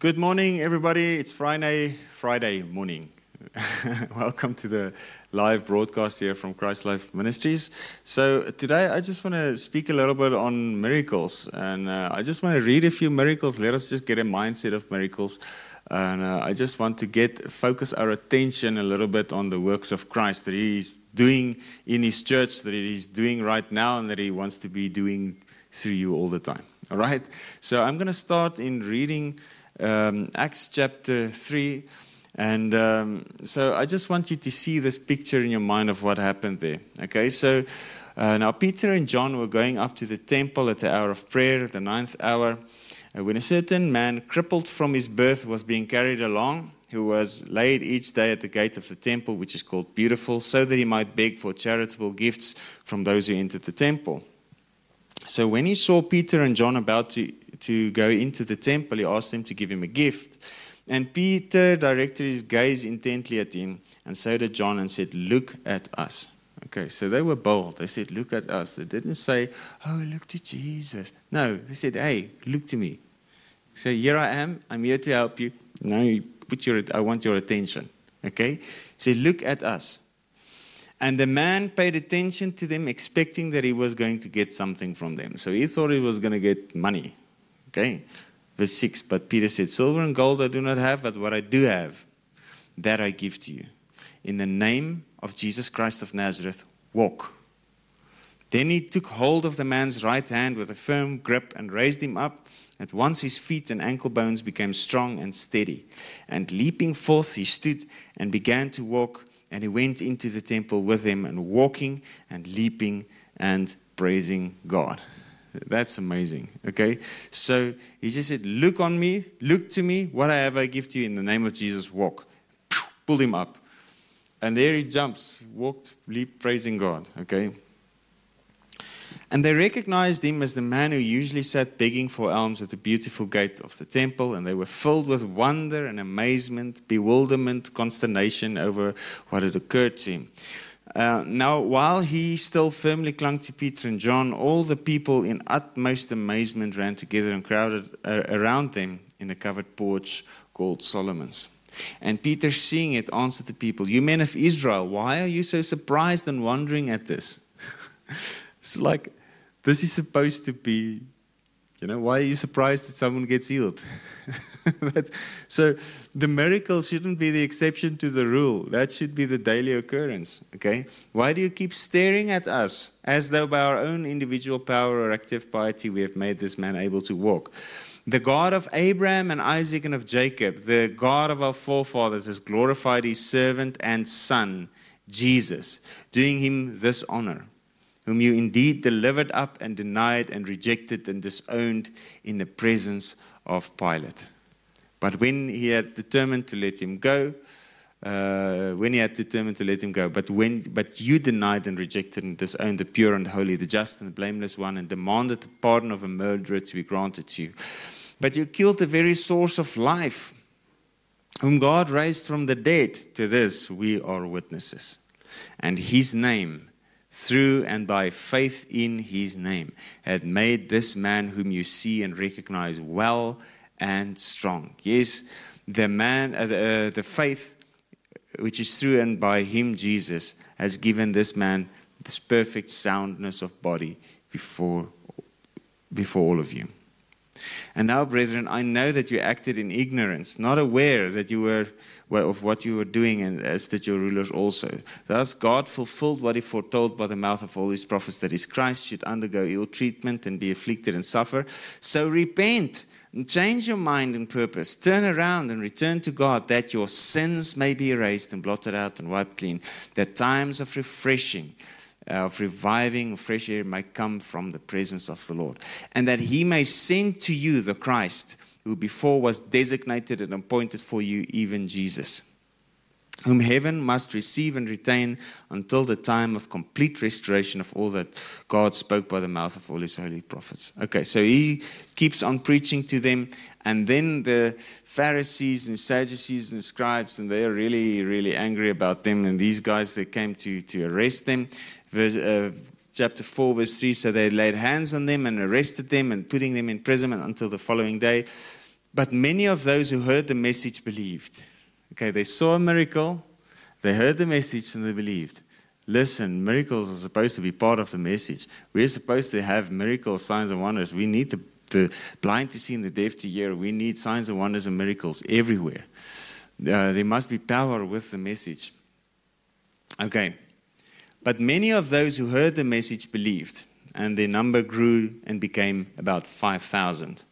Good morning, everybody. It's Friday, Friday morning. Welcome to the live broadcast here from Christ Life Ministries. So today, I just want to speak a little bit on miracles, and uh, I just want to read a few miracles. Let us just get a mindset of miracles, and uh, I just want to get focus our attention a little bit on the works of Christ that He's doing in His church, that He's doing right now, and that He wants to be doing through you all the time. All right. So I'm going to start in reading um, Acts chapter 3. And um, so I just want you to see this picture in your mind of what happened there. Okay, so uh, now Peter and John were going up to the temple at the hour of prayer, the ninth hour, uh, when a certain man, crippled from his birth, was being carried along, who was laid each day at the gate of the temple, which is called Beautiful, so that he might beg for charitable gifts from those who entered the temple. So when he saw Peter and John about to, to go into the temple, he asked them to give him a gift. And Peter directed his gaze intently at him, and so did John, and said, Look at us. Okay, so they were bold. They said, Look at us. They didn't say, Oh, look to Jesus. No, they said, Hey, look to me. So here I am. I'm here to help you. Now you put your, I want your attention. Okay? Say, Look at us. And the man paid attention to them, expecting that he was going to get something from them. So he thought he was going to get money. Okay? Verse 6 But Peter said, Silver and gold I do not have, but what I do have, that I give to you. In the name of Jesus Christ of Nazareth, walk. Then he took hold of the man's right hand with a firm grip and raised him up. At once his feet and ankle bones became strong and steady. And leaping forth, he stood and began to walk and he went into the temple with him, and walking and leaping and praising God. That's amazing. Okay. So he just said, Look on me, look to me, what I have I give to you in the name of Jesus, walk. Pulled him up. And there he jumps, walked, leaped, praising God. Okay. And they recognized him as the man who usually sat begging for alms at the beautiful gate of the temple, and they were filled with wonder and amazement, bewilderment, consternation over what had occurred to him. Uh, now, while he still firmly clung to Peter and John, all the people in utmost amazement ran together and crowded uh, around them in the covered porch called Solomon's. And Peter, seeing it, answered the people, You men of Israel, why are you so surprised and wondering at this? it's like this is supposed to be, you know, why are you surprised that someone gets healed? so the miracle shouldn't be the exception to the rule. That should be the daily occurrence. Okay? Why do you keep staring at us as though by our own individual power or active piety we have made this man able to walk? The God of Abraham and Isaac and of Jacob, the God of our forefathers, has glorified his servant and son, Jesus, doing him this honor whom you indeed delivered up and denied and rejected and disowned in the presence of Pilate. But when he had determined to let him go, uh, when he had determined to let him go, but when but you denied and rejected and disowned the pure and holy, the just and the blameless one, and demanded the pardon of a murderer to be granted to you. But you killed the very source of life, whom God raised from the dead. To this we are witnesses. And his name through and by faith in his name, had made this man whom you see and recognize well and strong. Yes, the man, uh, the, uh, the faith which is through and by him, Jesus, has given this man this perfect soundness of body before, before all of you. And now, brethren, I know that you acted in ignorance, not aware that you were of what you were doing, and as did your rulers also. Thus, God fulfilled what He foretold by the mouth of all His prophets that His Christ should undergo ill treatment and be afflicted and suffer. So repent and change your mind and purpose. Turn around and return to God that your sins may be erased and blotted out and wiped clean, that times of refreshing uh, of reviving fresh air may come from the presence of the Lord, and that He may send to you the Christ who before was designated and appointed for you, even Jesus, whom heaven must receive and retain until the time of complete restoration of all that God spoke by the mouth of all his holy prophets. Okay, so he keeps on preaching to them, and then the Pharisees and Sadducees and scribes, and they're really, really angry about them. And these guys, that came to, to arrest them. Verse, uh, chapter 4, verse 3. So they laid hands on them and arrested them and putting them in prison until the following day. But many of those who heard the message believed. Okay, they saw a miracle, they heard the message, and they believed. Listen, miracles are supposed to be part of the message. We're supposed to have miracles, signs, and wonders. We need the, the blind to see and the deaf to hear. We need signs and wonders and miracles everywhere. Uh, there must be power with the message. Okay. But many of those who heard the message believed, and their number grew and became about 5,000.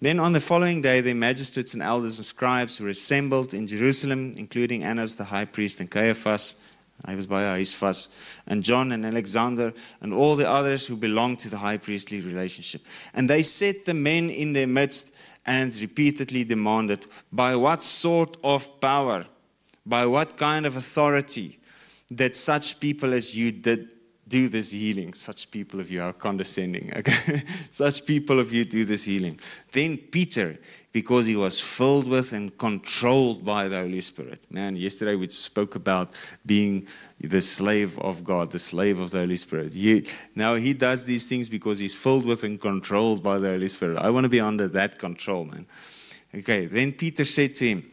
Then on the following day, the magistrates and elders and scribes were assembled in Jerusalem, including Annas the high priest and Caiaphas, I was by Caiaphas, and John and Alexander, and all the others who belonged to the high priestly relationship. And they set the men in their midst and repeatedly demanded, By what sort of power, by what kind of authority that such people as you did do this healing. Such people of you are condescending. Okay? Such people of you do this healing. Then Peter, because he was filled with and controlled by the Holy Spirit. Man, yesterday we spoke about being the slave of God, the slave of the Holy Spirit. Now he does these things because he's filled with and controlled by the Holy Spirit. I want to be under that control, man. Okay, then Peter said to him,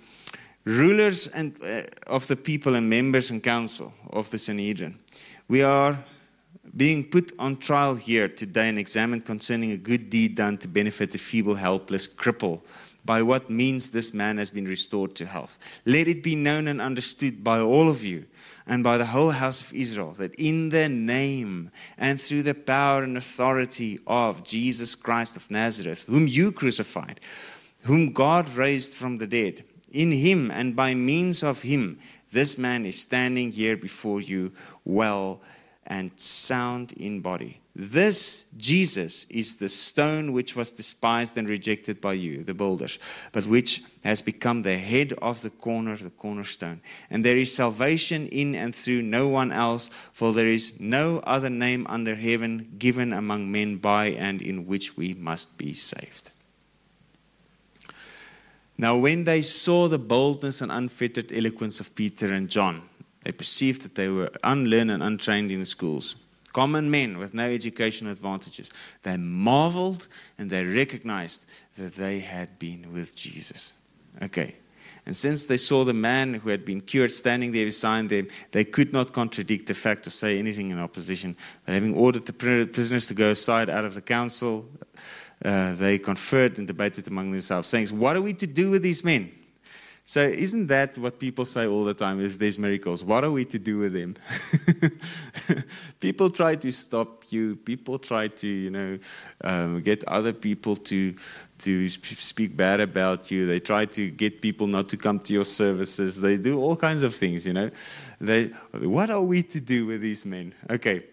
Rulers and, uh, of the people and members and council of the Sanhedrin, we are being put on trial here today and examined concerning a good deed done to benefit a feeble, helpless cripple. By what means this man has been restored to health. Let it be known and understood by all of you and by the whole house of Israel that in the name and through the power and authority of Jesus Christ of Nazareth, whom you crucified, whom God raised from the dead, in him and by means of him, this man is standing here before you well and sound in body. This Jesus is the stone which was despised and rejected by you, the builders, but which has become the head of the corner, the cornerstone. And there is salvation in and through no one else, for there is no other name under heaven given among men by and in which we must be saved. Now, when they saw the boldness and unfettered eloquence of Peter and John, they perceived that they were unlearned and untrained in the schools, common men with no educational advantages. They marveled and they recognized that they had been with Jesus. Okay. And since they saw the man who had been cured standing there beside them, they could not contradict the fact or say anything in opposition. But having ordered the prisoners to go aside out of the council, uh, they conferred and debated among themselves, saying, What are we to do with these men? So, isn't that what people say all the time? If there's miracles, what are we to do with them? people try to stop you. People try to, you know, um, get other people to to speak bad about you. They try to get people not to come to your services. They do all kinds of things, you know. They, what are we to do with these men? Okay,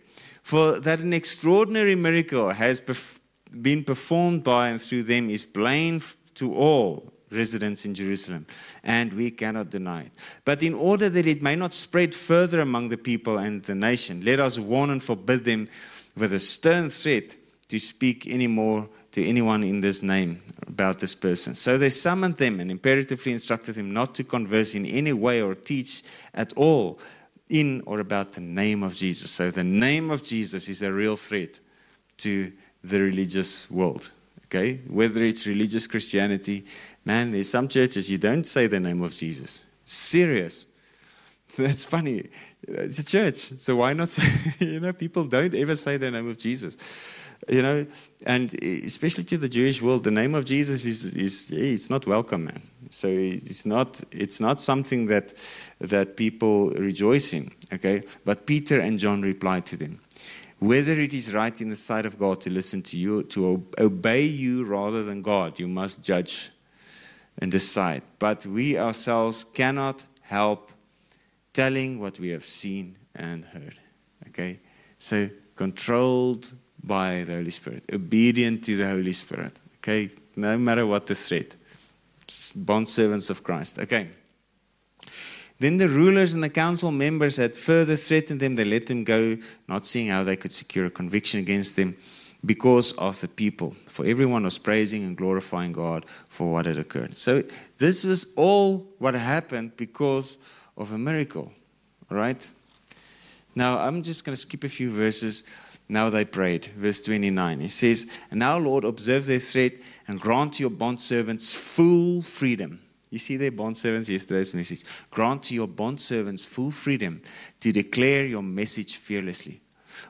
for that an extraordinary miracle has been performed by and through them is plain to all residents in Jerusalem, and we cannot deny it. But in order that it may not spread further among the people and the nation, let us warn and forbid them with a stern threat to speak any more to anyone in this name about this person. So they summoned them and imperatively instructed them not to converse in any way or teach at all in or about the name of Jesus. So the name of Jesus is a real threat to the religious world. Okay? Whether it's religious Christianity, Man, there's some churches you don't say the name of Jesus. Serious. That's funny. It's a church, so why not say, you know, people don't ever say the name of Jesus. You know, and especially to the Jewish world, the name of Jesus is, is it's not welcome, man. So it's not, it's not something that, that people rejoice in, okay? But Peter and John replied to them, whether it is right in the sight of God to listen to you, to obey you rather than God, you must judge and decide. But we ourselves cannot help telling what we have seen and heard. Okay? So, controlled by the Holy Spirit, obedient to the Holy Spirit. Okay? No matter what the threat. Bond servants of Christ. Okay. Then the rulers and the council members had further threatened them. They let them go, not seeing how they could secure a conviction against them because of the people. For everyone was praising and glorifying God for what had occurred. So this was all what happened because of a miracle. Right? Now I'm just going to skip a few verses. Now they prayed. Verse 29. He says, And now, Lord, observe their threat and grant to your bondservants full freedom. You see their bondservants, yesterday's message. Grant to your bondservants full freedom to declare your message fearlessly,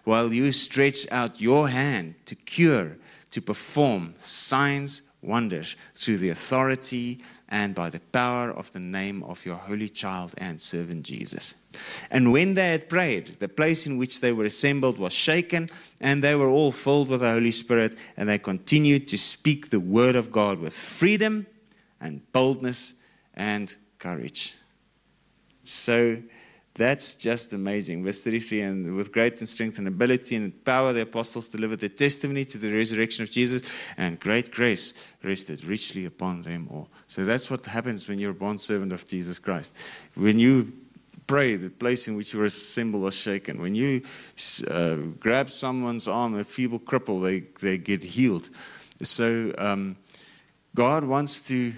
while you stretch out your hand to cure, to perform signs, wonders through the authority and by the power of the name of your holy child and servant Jesus. And when they had prayed, the place in which they were assembled was shaken, and they were all filled with the Holy Spirit, and they continued to speak the word of God with freedom and boldness and courage. So, that's just amazing. Verse 33 And with great strength and ability and power, the apostles delivered their testimony to the resurrection of Jesus, and great grace rested richly upon them all. So that's what happens when you're a bond servant of Jesus Christ. When you pray, the place in which you are assembled is shaken. When you uh, grab someone's arm, a feeble cripple, they, they get healed. So um, God wants to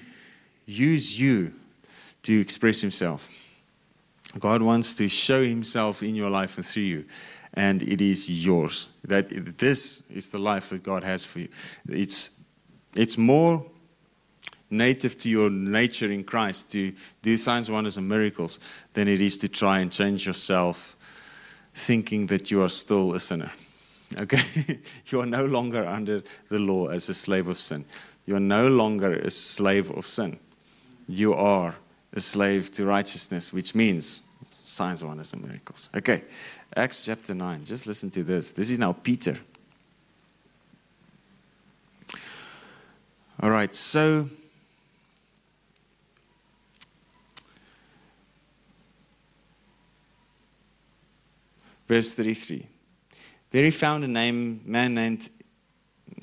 use you to express Himself. God wants to show himself in your life and through you. And it is yours. That this is the life that God has for you. It's, it's more native to your nature in Christ to do signs, wonders, and miracles than it is to try and change yourself thinking that you are still a sinner. Okay? you are no longer under the law as a slave of sin. You are no longer a slave of sin. You are a slave to righteousness, which means signs, wonders, and miracles. Okay, Acts chapter 9. Just listen to this. This is now Peter. All right, so. Verse 33. There he found a name, man named,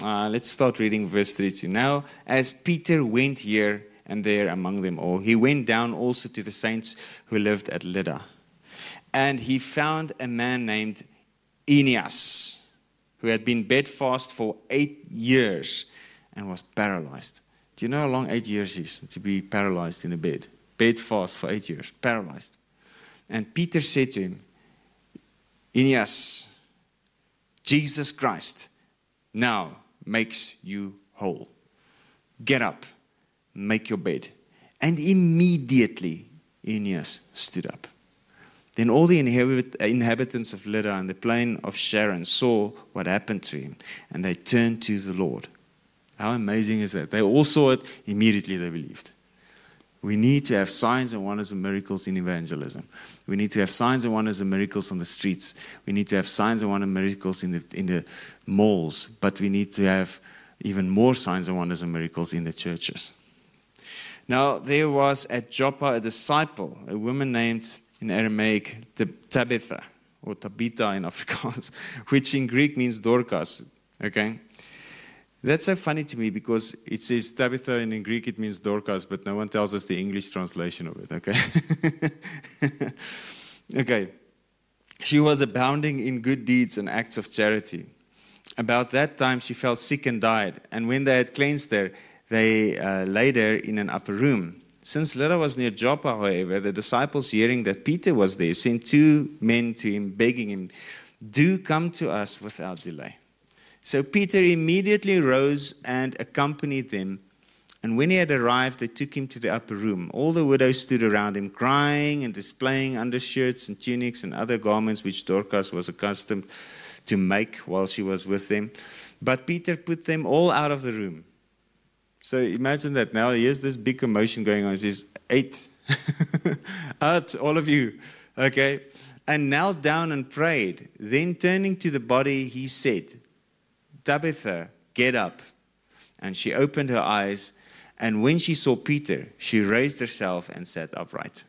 uh, let's start reading verse 32. Now, as Peter went here and there among them all, he went down also to the saints who lived at Lydda and he found a man named Aeneas, who had been bedfast for eight years and was paralyzed. Do you know how long eight years is to be paralyzed in a bed? Bedfast for eight years, paralyzed. And Peter said to him, Aeneas, Jesus Christ now makes you whole. Get up, make your bed. And immediately Aeneas stood up. Then all the inhabitants of Lydda and the plain of Sharon saw what happened to him, and they turned to the Lord. How amazing is that? They all saw it, immediately they believed. We need to have signs and wonders and miracles in evangelism. We need to have signs and wonders and miracles on the streets. We need to have signs and wonders and miracles in the, in the malls. But we need to have even more signs and wonders and miracles in the churches. Now, there was at Joppa a disciple, a woman named in Aramaic Tabitha, or Tabitha in Afrikaans, which in Greek means Dorcas. Okay? That's so funny to me because it says Tabitha and in Greek it means Dorcas, but no one tells us the English translation of it, okay? okay. She was abounding in good deeds and acts of charity. About that time she fell sick and died, and when they had cleansed her, they uh, laid her in an upper room. Since Lydda was near Joppa, however, the disciples, hearing that Peter was there, sent two men to him, begging him, Do come to us without delay. So Peter immediately rose and accompanied them. And when he had arrived, they took him to the upper room. All the widows stood around him, crying and displaying undershirts and tunics and other garments which Dorcas was accustomed to make while she was with them. But Peter put them all out of the room so imagine that now here's this big commotion going on. He says, Eight, out, all of you. Okay. And knelt down and prayed. Then turning to the body, he said, Tabitha, get up. And she opened her eyes. And when she saw Peter, she raised herself and sat upright.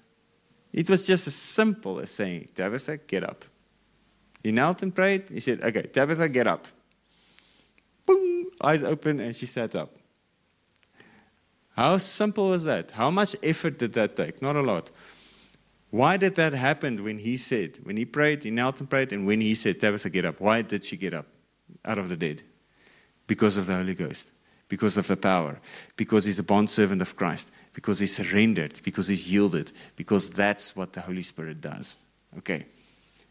It was just as simple as saying, Tabitha, get up. He knelt and prayed. He said, Okay, Tabitha, get up. Boom, eyes open, and she sat up. How simple was that? How much effort did that take? Not a lot. Why did that happen when he said, when he prayed, he knelt and prayed, and when he said, Tabitha, get up? Why did she get up out of the dead? Because of the Holy Ghost, because of the power, because he's a bondservant of Christ, because he surrendered, because he's yielded, because that's what the Holy Spirit does. Okay.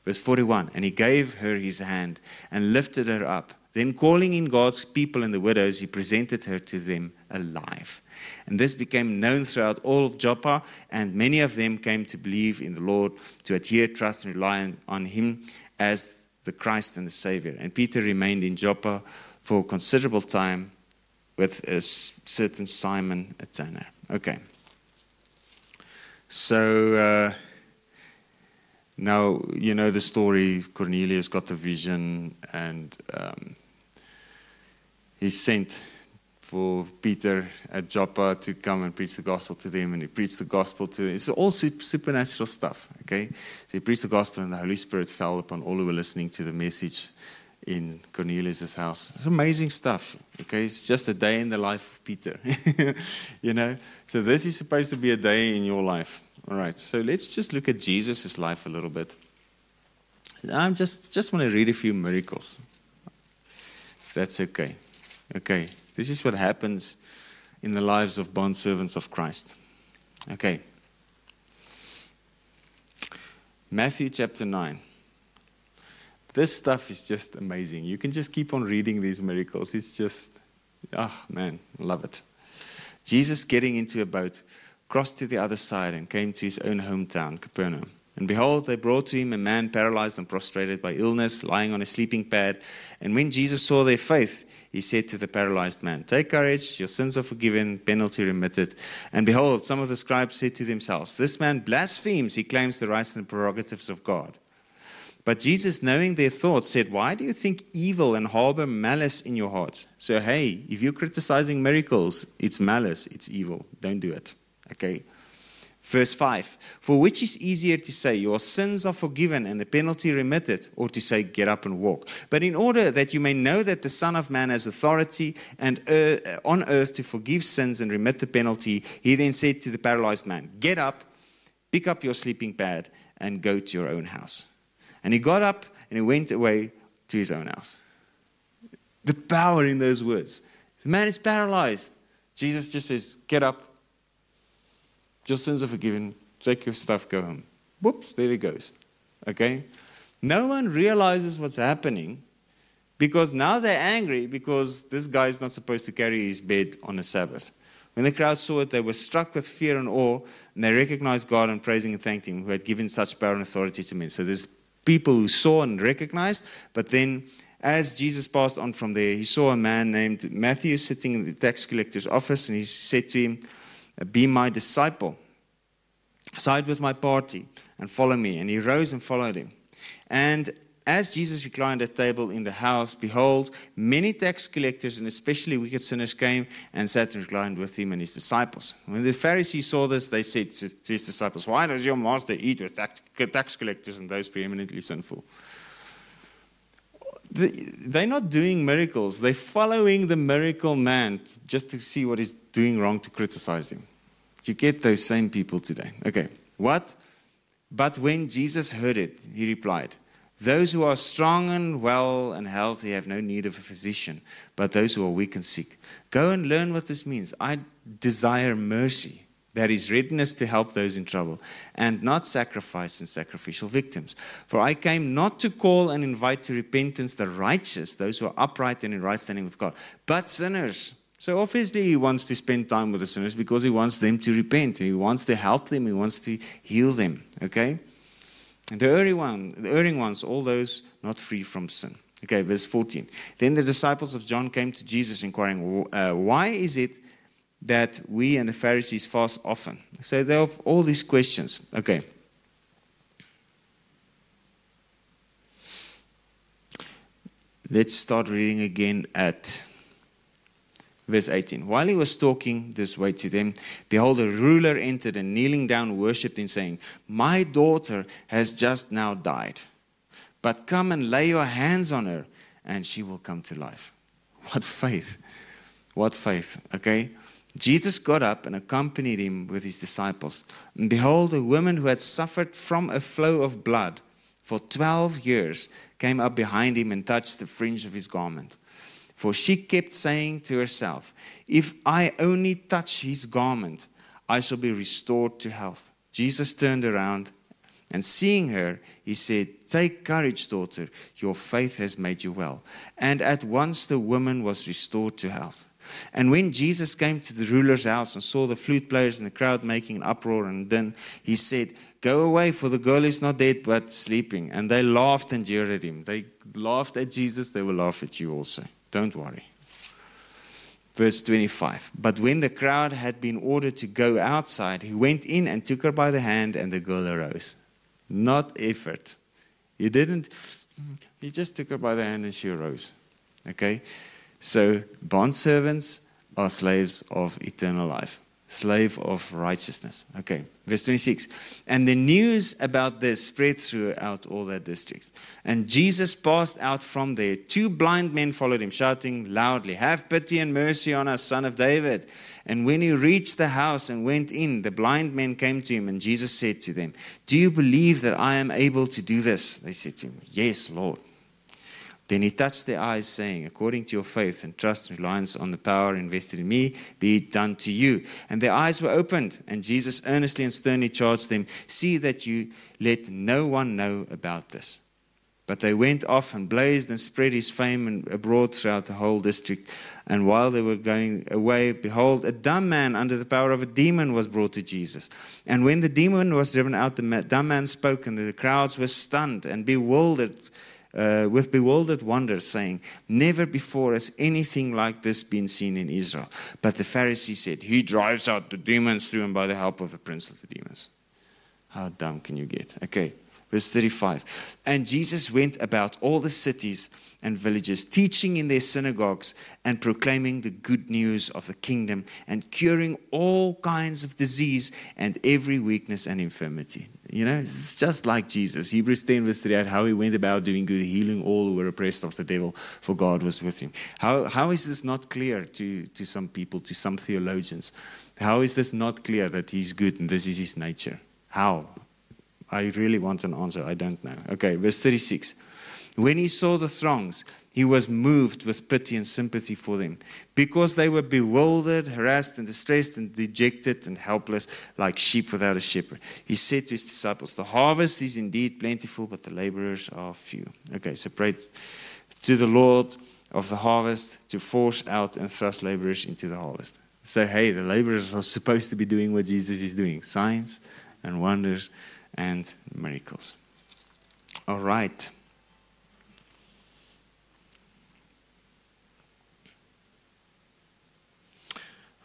Verse 41 And he gave her his hand and lifted her up. Then, calling in God's people and the widows, he presented her to them alive. And this became known throughout all of Joppa, and many of them came to believe in the Lord, to adhere, trust, and rely on him as the Christ and the Savior. And Peter remained in Joppa for a considerable time with a certain Simon a tanner. Okay. So uh, now you know the story. Cornelius got the vision, and um, he sent for Peter at Joppa to come and preach the gospel to them, and he preached the gospel to them. It's all supernatural stuff, okay? So he preached the gospel, and the Holy Spirit fell upon all who were listening to the message in Cornelius' house. It's amazing stuff, okay? It's just a day in the life of Peter, you know? So this is supposed to be a day in your life. All right, so let's just look at Jesus' life a little bit. I just, just want to read a few miracles, if that's okay. Okay, this is what happens in the lives of bond servants of Christ. Okay. Matthew chapter 9. This stuff is just amazing. You can just keep on reading these miracles. It's just, ah, oh, man, love it. Jesus getting into a boat, crossed to the other side, and came to his own hometown, Capernaum. And behold, they brought to him a man paralyzed and prostrated by illness, lying on a sleeping pad. And when Jesus saw their faith, he said to the paralyzed man, Take courage, your sins are forgiven, penalty remitted. And behold, some of the scribes said to themselves, This man blasphemes, he claims the rights and prerogatives of God. But Jesus, knowing their thoughts, said, Why do you think evil and harbor malice in your hearts? So, hey, if you're criticizing miracles, it's malice, it's evil. Don't do it. Okay? Verse 5 For which is easier to say, Your sins are forgiven and the penalty remitted, or to say, Get up and walk? But in order that you may know that the Son of Man has authority and uh, on earth to forgive sins and remit the penalty, he then said to the paralyzed man, Get up, pick up your sleeping pad, and go to your own house. And he got up and he went away to his own house. The power in those words. The man is paralyzed. Jesus just says, Get up, your sins are forgiven. Take your stuff, go home. Whoops, there he goes. Okay? No one realizes what's happening because now they're angry because this guy is not supposed to carry his bed on a Sabbath. When the crowd saw it, they were struck with fear and awe, and they recognized God and praising and thanked Him who had given such power and authority to men. So there's people who saw and recognized, but then as Jesus passed on from there, he saw a man named Matthew sitting in the tax collector's office, and he said to him, Uh, be my disciple. Side with my party and follow me. And he rose and followed him. And as Jesus reclined at table in the house, behold, many tax collectors and especially wicked sinners came and sat and reclined with him and his disciples. When the Pharisees saw this, they said to, to his disciples, Why does your master eat with tax collectors and those preeminently sinful? They're not doing miracles. They're following the miracle man just to see what he's doing wrong to criticize him. You get those same people today. Okay, what? But when Jesus heard it, he replied, Those who are strong and well and healthy have no need of a physician, but those who are weak and sick. Go and learn what this means. I desire mercy that is readiness to help those in trouble, and not sacrifice and sacrificial victims. For I came not to call and invite to repentance the righteous, those who are upright and in right standing with God, but sinners. So obviously, he wants to spend time with the sinners because he wants them to repent. He wants to help them. He wants to heal them. Okay? And the erring, one, the erring ones, all those not free from sin. Okay, verse 14. Then the disciples of John came to Jesus, inquiring, uh, Why is it that we and the Pharisees fast often? So they have all these questions. Okay. Let's start reading again at verse 18. While he was talking this way to them, behold, a ruler entered and kneeling down worshipped him, saying, My daughter has just now died, but come and lay your hands on her, and she will come to life. What faith! What faith, okay? Jesus got up and accompanied him with his disciples. And behold, a woman who had suffered from a flow of blood for 12 years came up behind him and touched the fringe of his garment. For she kept saying to herself, If I only touch his garment, I shall be restored to health. Jesus turned around And seeing her, he said, Take courage, daughter, your faith has made you well. And at once the woman was restored to health. And when Jesus came to the ruler's house and saw the flute players and the crowd making an uproar and then he said, Go away, for the girl is not dead but sleeping. And they laughed and jeered at him. They laughed at Jesus, they will laugh at you also. Don't worry. Verse 25. But when the crowd had been ordered to go outside, he went in and took her by the hand, and the girl arose not effort. He didn't, he just took her by the hand and she arose. Okay? So, bond servants are slaves of eternal life, slave of righteousness. Okay, verse 26. And the news about this spread throughout all that district. And Jesus passed out from there. Two blind men followed him, shouting loudly, Have pity and mercy on us, son of David. And when he reached the house and went in, the blind men came to him, and Jesus said to them, Do you believe that I am able to do this? They said to him, Yes, Lord. Then he touched their eyes, saying, According to your faith and trust and reliance on the power invested in me, be it done to you. And their eyes were opened, and Jesus earnestly and sternly charged them, See that you let no one know about this. But they went off and blazed and spread his fame abroad throughout the whole district. And while they were going away, behold, a dumb man under the power of a demon was brought to Jesus. And when the demon was driven out, the dumb man spoke, and the crowds were stunned and bewildered. Uh, with bewildered wonder, saying, Never before has anything like this been seen in Israel. But the Pharisee said, He drives out the demons through him by the help of the prince of the demons. How dumb can you get? Okay. Verse 35. And Jesus went about all the cities and villages, teaching in their synagogues and proclaiming the good news of the kingdom and curing all kinds of disease and every weakness and infirmity. You know, it's just like Jesus. Hebrews 10, verse 38, how he went about doing good, healing all who were oppressed of the devil, for God was with him. How, how is this not clear to, to some people, to some theologians? How is this not clear that he's good and this is his nature? How? I really want an answer. I don't know. Okay, verse 36. When he saw the throngs, he was moved with pity and sympathy for them because they were bewildered, harassed, and distressed, and dejected and helpless like sheep without a shepherd. He said to his disciples, The harvest is indeed plentiful, but the laborers are few. Okay, so pray to the Lord of the harvest to force out and thrust laborers into the harvest. So, hey, the laborers are supposed to be doing what Jesus is doing signs and wonders and miracles. All right.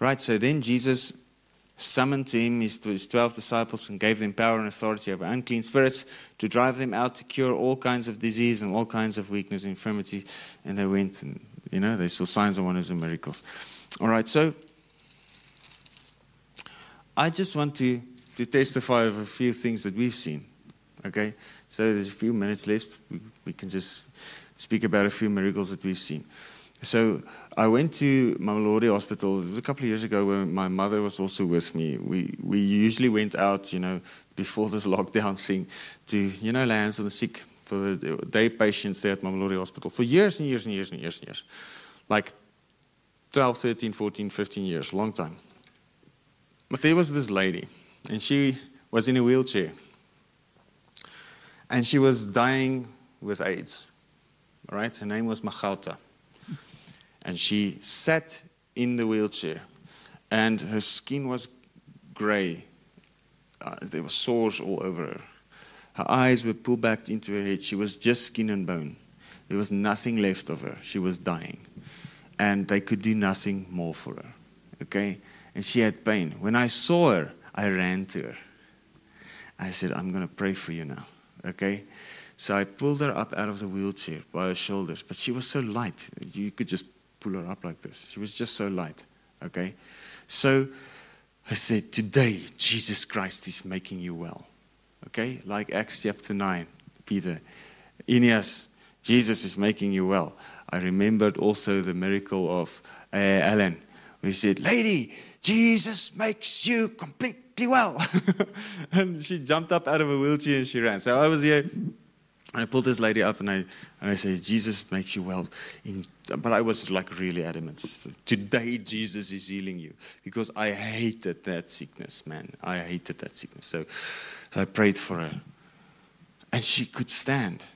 Right, so then Jesus summoned to him his, his 12 disciples and gave them power and authority over unclean spirits to drive them out to cure all kinds of disease and all kinds of weakness and infirmity. And they went and, you know, they saw signs and wonders and miracles. All right, so I just want to to testify of a few things that we've seen. Okay? So there's a few minutes left. We, we can just speak about a few miracles that we've seen. So I went to Mamelodi Hospital. It was a couple of years ago when my mother was also with me. We we usually went out, you know, before this lockdown thing, to you know, lands on the sick for the day patients there at Mamelodi Hospital for years and years and years and years and years, like 12, 13, 14, 15 years, long time. But there was this lady and she was in a wheelchair. And she was dying with AIDS. Right? Her name was Machauta. And she sat in the wheelchair, and her skin was gray. Uh, there were sores all over her. Her eyes were pulled back into her head. She was just skin and bone. There was nothing left of her. She was dying. And they could do nothing more for her. Okay? And she had pain. When I saw her, I ran to her. I said, I'm going to pray for you now. Okay? So I pulled her up out of the wheelchair by her shoulders, but she was so light. You could just pull her up like this. She was just so light. Okay? So I said, Today, Jesus Christ is making you well. Okay? Like Acts chapter 9, Peter. Aeneas, Jesus is making you well. I remembered also the miracle of uh, Allen. We said, Lady, Jesus makes you completely well. and she jumped up out of a wheelchair and she ran. So I was here and I pulled this lady up and I, and I said, Jesus makes you well. In, but I was like really adamant. Today, Jesus is healing you. Because I hated that sickness, man. I hated that sickness. So, so I prayed for her. And she could stand.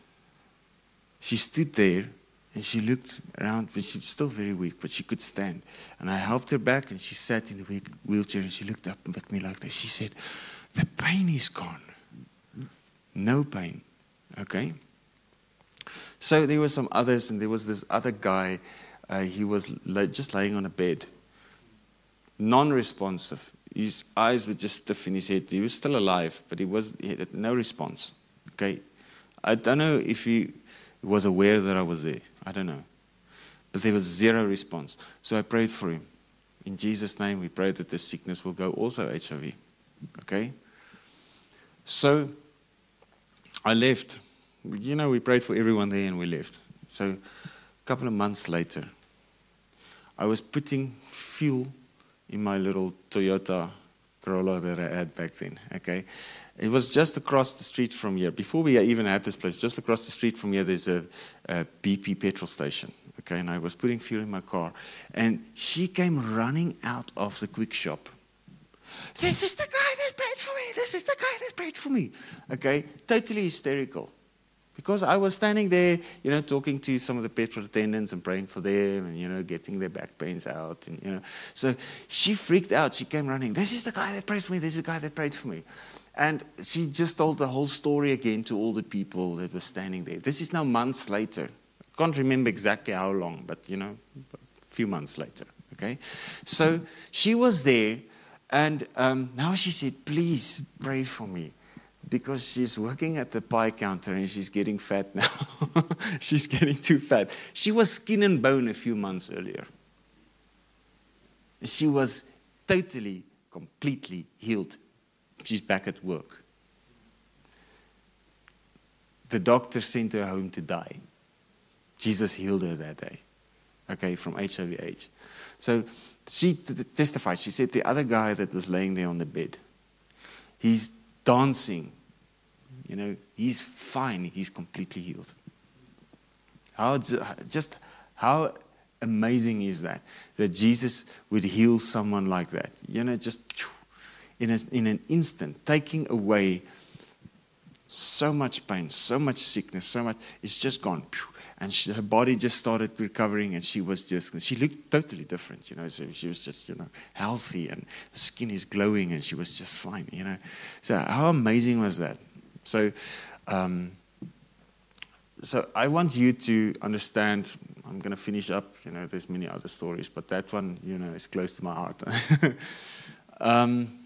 She stood there and she looked around, but she was still very weak, but she could stand. And I helped her back, and she sat in the wheelchair, and she looked up at me like this. She said, The pain is gone. No pain. Okay? So there were some others, and there was this other guy. Uh, he was just laying on a bed, non responsive. His eyes were just stiff in his head. He was still alive, but he, was, he had no response. Okay? I don't know if he was aware that I was there. I don't know. But there was zero response. So I prayed for him. In Jesus' name, we pray that this sickness will go, also HIV. Okay? So I left. You know, we prayed for everyone there and we left. So a couple of months later, I was putting fuel in my little Toyota Corolla that I had back then. Okay? It was just across the street from here. Before we even had this place, just across the street from here, there's a, a BP petrol station. Okay, and I was putting fuel in my car, and she came running out of the quick shop. This is the guy that prayed for me. This is the guy that prayed for me. Okay, totally hysterical. Because I was standing there, you know, talking to some of the petrol attendants and praying for them and, you know, getting their back pains out. And, you know, so she freaked out. She came running. This is the guy that prayed for me. This is the guy that prayed for me. And she just told the whole story again to all the people that were standing there. This is now months later. I can't remember exactly how long, but, you know, a few months later. Okay? So she was there, and um, now she said, Please pray for me because she's working at the pie counter and she's getting fat now. she's getting too fat. She was skin and bone a few months earlier. She was totally, completely healed. She's back at work. The doctor sent her home to die. Jesus healed her that day, okay, from HIV/AIDS. So she testified. She said the other guy that was laying there on the bed, he's dancing. You know, he's fine. He's completely healed. How just how amazing is that that Jesus would heal someone like that? You know, just in, a, in an instant, taking away so much pain, so much sickness, so much. It's just gone. And she, her body just started recovering, and she was just, she looked totally different, you know. So she was just, you know, healthy, and her skin is glowing, and she was just fine, you know. So, how amazing was that? So, um, so I want you to understand. I'm going to finish up. You know, there's many other stories, but that one, you know, is close to my heart. um,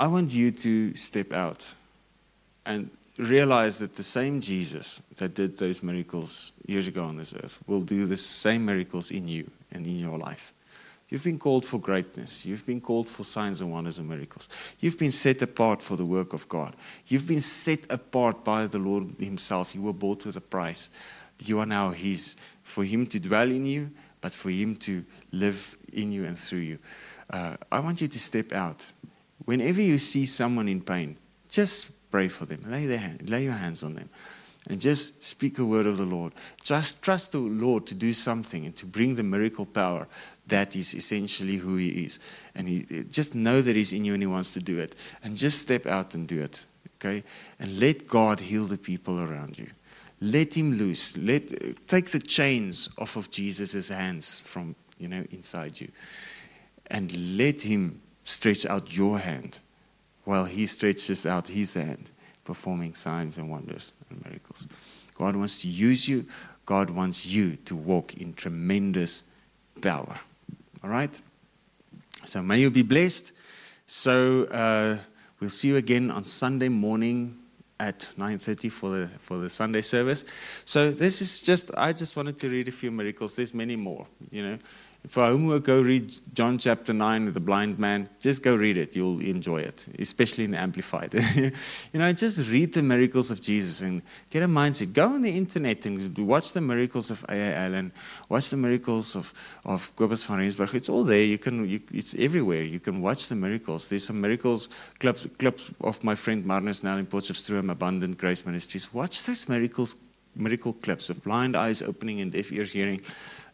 I want you to step out and realize that the same Jesus that did those miracles years ago on this earth will do the same miracles in you and in your life. You've been called for greatness. You've been called for signs and wonders and miracles. You've been set apart for the work of God. You've been set apart by the Lord Himself. You were bought with a price. You are now His, for Him to dwell in you, but for Him to live in you and through you. Uh, I want you to step out. Whenever you see someone in pain, just pray for them. Lay, their hand, lay your hands on them. And just speak a word of the Lord. Just trust the Lord to do something and to bring the miracle power that is essentially who He is. And he, just know that He's in you and He wants to do it. And just step out and do it. Okay? And let God heal the people around you. Let Him loose. Let, take the chains off of Jesus' hands from, you know, inside you. And let Him stretch out your hand while He stretches out His hand, performing signs and wonders and miracles. God wants to use you. God wants you to walk in tremendous power. All right? So may you be blessed. So uh, we'll see you again on Sunday morning at 9:30 for the for the Sunday service. So this is just I just wanted to read a few miracles. There's many more, you know. For homework, go read John chapter 9 with the blind man. Just go read it. You'll enjoy it, especially in the Amplified. you know, just read the miracles of Jesus and get a mindset. Go on the internet and watch the miracles of A.A. Allen. Watch the miracles of, of Kobus van Rensburg. It's all there. You can, you, it's everywhere. You can watch the miracles. There's some miracles, clips, clips of my friend Marnus now in Potchefstroom, Abundant Grace Ministries. Watch those miracles, miracle clips of blind eyes opening and deaf ears hearing.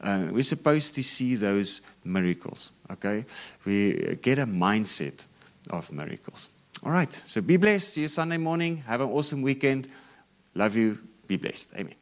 Uh, we're supposed to see those miracles, okay? We get a mindset of miracles. All right. So be blessed. See you Sunday morning. Have an awesome weekend. Love you. Be blessed. Amen.